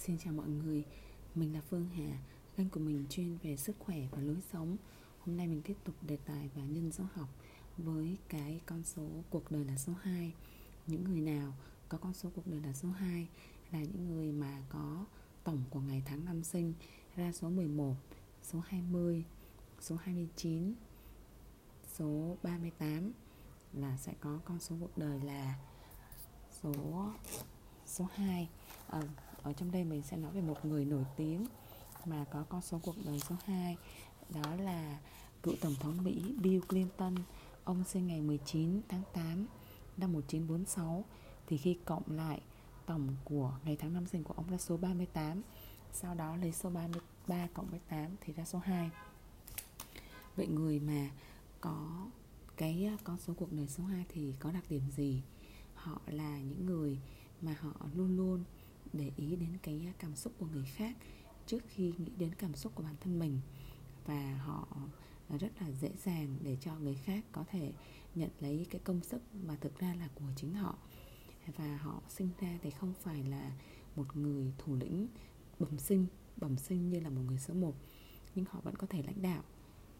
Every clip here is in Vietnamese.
Xin chào mọi người, mình là Phương Hà Kênh của mình chuyên về sức khỏe và lối sống. Hôm nay mình tiếp tục đề tài và nhân số học Với cái con số cuộc đời là số 2 Những người nào có con số cuộc đời là số 2 Là những người mà có tổng của ngày tháng năm sinh Ra số 11, số 20, số 29, số 38 Là sẽ có con số cuộc đời là số số 2 à, ờ, ở trong đây mình sẽ nói về một người nổi tiếng mà có con số cuộc đời số 2 đó là cựu tổng thống Mỹ Bill Clinton. Ông sinh ngày 19 tháng 8 năm 1946 thì khi cộng lại tổng của ngày tháng năm sinh của ông là số 38 sau đó lấy số 33 cộng với 8 thì ra số 2 vậy người mà có cái ờ, con số cuộc đời số 2 thì có đặc điểm gì? Họ là những người mà họ luôn luôn để ý đến cái cảm xúc của người khác trước khi nghĩ đến cảm xúc của bản thân mình. Và họ ờ, rất là dễ dàng để cho người khác có thể nhận lấy cái công sức mà thực ra là của chính họ. Và họ sinh ra thì không phải là một người thủ lĩnh bẩm sinh bẩm sinh như là một người số một, nhưng họ vẫn có thể lãnh đạo.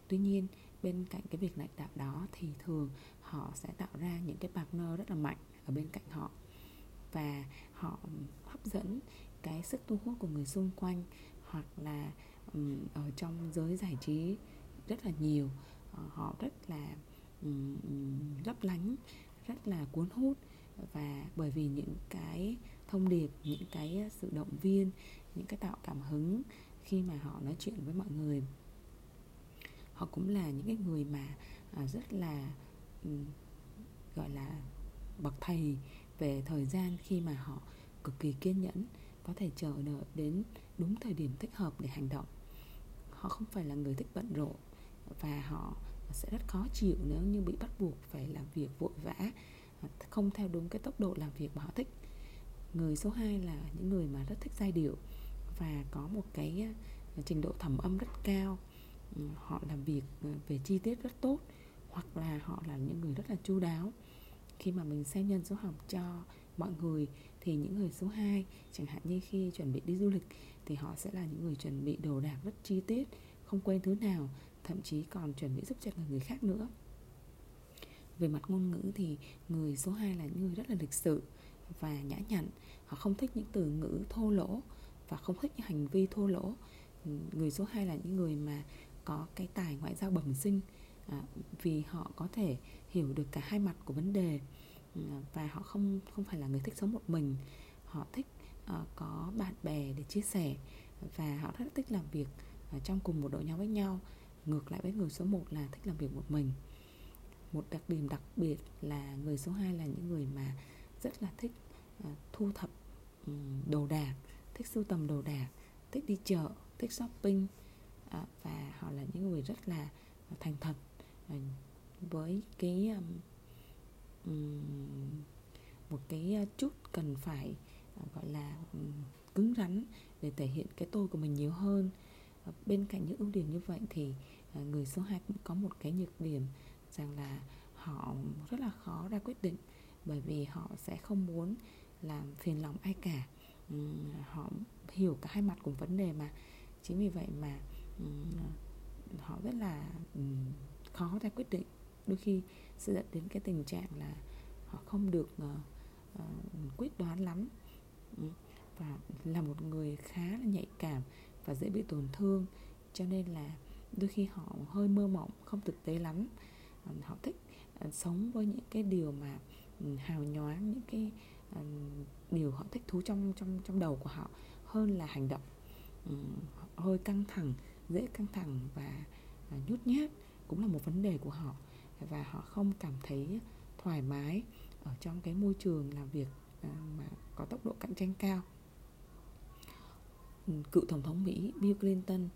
Tuy nhiên, bên cạnh cái việc lãnh đạo đó thì thường họ sẽ tạo ra những cái partner rất là mạnh ở bên cạnh họ và họ hấp dẫn cái sức thu hút của người xung quanh hoặc là um, ở trong giới giải trí rất là nhiều. Ờ, họ rất là um, lấp lánh rất là cuốn hút và bởi vì những cái thông điệp những cái sự động viên những cái tạo cảm hứng khi mà họ nói chuyện với mọi người. Họ cũng là những cái người mà à, rất là um, gọi là bậc thầy về thời gian khi mà họ cực kỳ kiên nhẫn, có thể chờ đợi đến đúng thời điểm thích hợp để hành động. Họ không phải là người thích bận rộn và họ sẽ rất khó chịu nếu như bị bắt buộc phải làm việc vội vã, không theo đúng cái tốc độ làm việc mà họ thích. Người số 2 là những người mà rất thích giai điệu và có một cái ờ, trình độ thẩm âm rất cao. Họ làm việc ờ, về chi tiết rất tốt hoặc là họ là những người rất là chu đáo khi mà mình xem nhân số học cho mọi người, thì những người số 2 chẳng hạn như khi chuẩn bị đi du lịch, thì họ sẽ là những người chuẩn bị đồ đạc rất chi tiết, không quên thứ nào, thậm chí còn chuẩn bị giúp cho người khác nữa. Về mặt ngôn ngữ thì người số 2 là những người rất là lịch sự và nhã nhặn. Họ không thích những từ ngữ thô lỗ và không thích những hành vi thô lỗ. Người số 2 là những người mà có cái tài ngoại giao bẩm sinh à, vì họ có thể hiểu được cả hai mặt của vấn đề ừ, và họ không không phải là người thích sống một mình. Họ thích uh, có bạn bè để chia sẻ và họ rất thích làm việc uh, trong cùng một đội nhóm với nhau. Ngược lại với người số 1 là thích làm việc một mình. Một đặc điểm đặc biệt là người số 2 là những người mà rất là thích uh, thu thập um, đồ đạc thích sưu tầm đồ đạc thích đi chợ thích shopping uh, và họ là những người rất là thành thật với cái um, một cái chút cần phải à, gọi là um, cứng rắn để thể hiện cái tôi của mình nhiều hơn. Ờ, bên cạnh những ưu điểm như vậy thì à, người số 2 cũng có một cái nhược điểm rằng là họ rất là khó ra quyết định bởi vì họ sẽ không muốn làm phiền lòng ai cả. Họ hiểu cả hai mặt của vấn đề mà. Chính vì vậy mà họ rất là khó ra quyết định. Đôi khi sẽ dẫn đến cái tình trạng là họ không được uh, uh, quyết đoán lắm. Ừ, và là một người khá là nhạy cảm và dễ bị tổn thương cho nên là đôi khi họ hơi mơ mộng không thực tế lắm. Uh, họ thích uh, sống với những cái điều mà ừ, hào nhoáng những cái uh, điều họ thích thú trong trong trong đầu của họ hơn là hành động. Ừ, hơi căng thẳng dễ căng thẳng và uh, nhút nhát cũng là một vấn đề của họ và họ không cảm thấy thoải mái ở trong cái môi trường làm việc à, mà có tốc độ cạnh tranh cao. Ừ, cựu tổng thống Mỹ Bill Clinton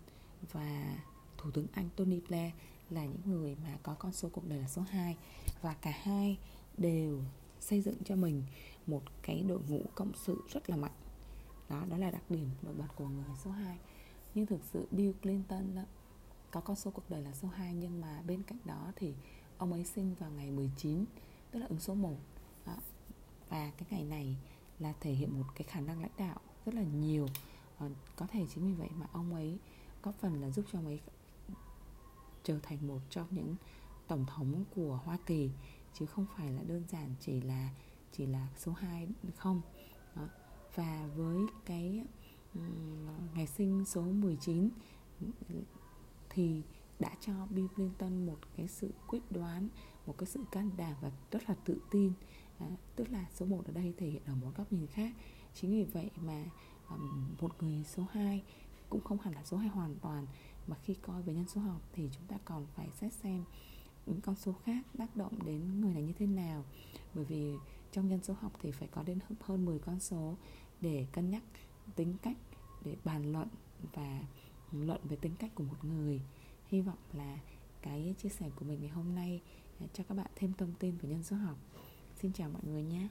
và thủ tướng Anh Tony Blair là những người mà có con số cuộc đời là số 2 và cả hai đều xây dựng cho mình một cái đội ngũ cộng sự rất là mạnh. Đó đó là đặc điểm nổi bật của người số 2 nhưng thực sự Bill Clinton đó, có con số cuộc đời là số 2 nhưng mà bên cạnh đó thì ông ấy sinh vào ngày 19 tức là ứng số 1 đó. và cái ngày này là thể hiện một cái khả năng lãnh đạo rất là nhiều ờ, có thể chính vì vậy mà ông ấy có phần là giúp cho ông ấy trở thành một trong những tổng thống của Hoa Kỳ chứ không phải là đơn giản chỉ là chỉ là số 2 không Đó. và với cái um, ngày sinh số 19 thì đã cho Bill Clinton một cái sự quyết đoán một cái sự can đảm và rất là tự tin. À, tức là số 1 ở đây thể hiện ở một góc nhìn khác. Chính vì vậy mà um, một người số 2 cũng không hẳn là số 2 hoàn toàn mà khi coi về nhân số học thì chúng ta còn phải xét xem những con số khác tác động đến người này như thế nào. Bởi vì trong nhân số học thì phải có đến hơn 10 con số để cân nhắc tính cách để bàn luận và luận về tính cách của một người. Hy vọng là cái chia sẻ của mình ngày hôm nay à, cho các bạn thêm thông tin về nhân số học. Xin chào mọi người nhé.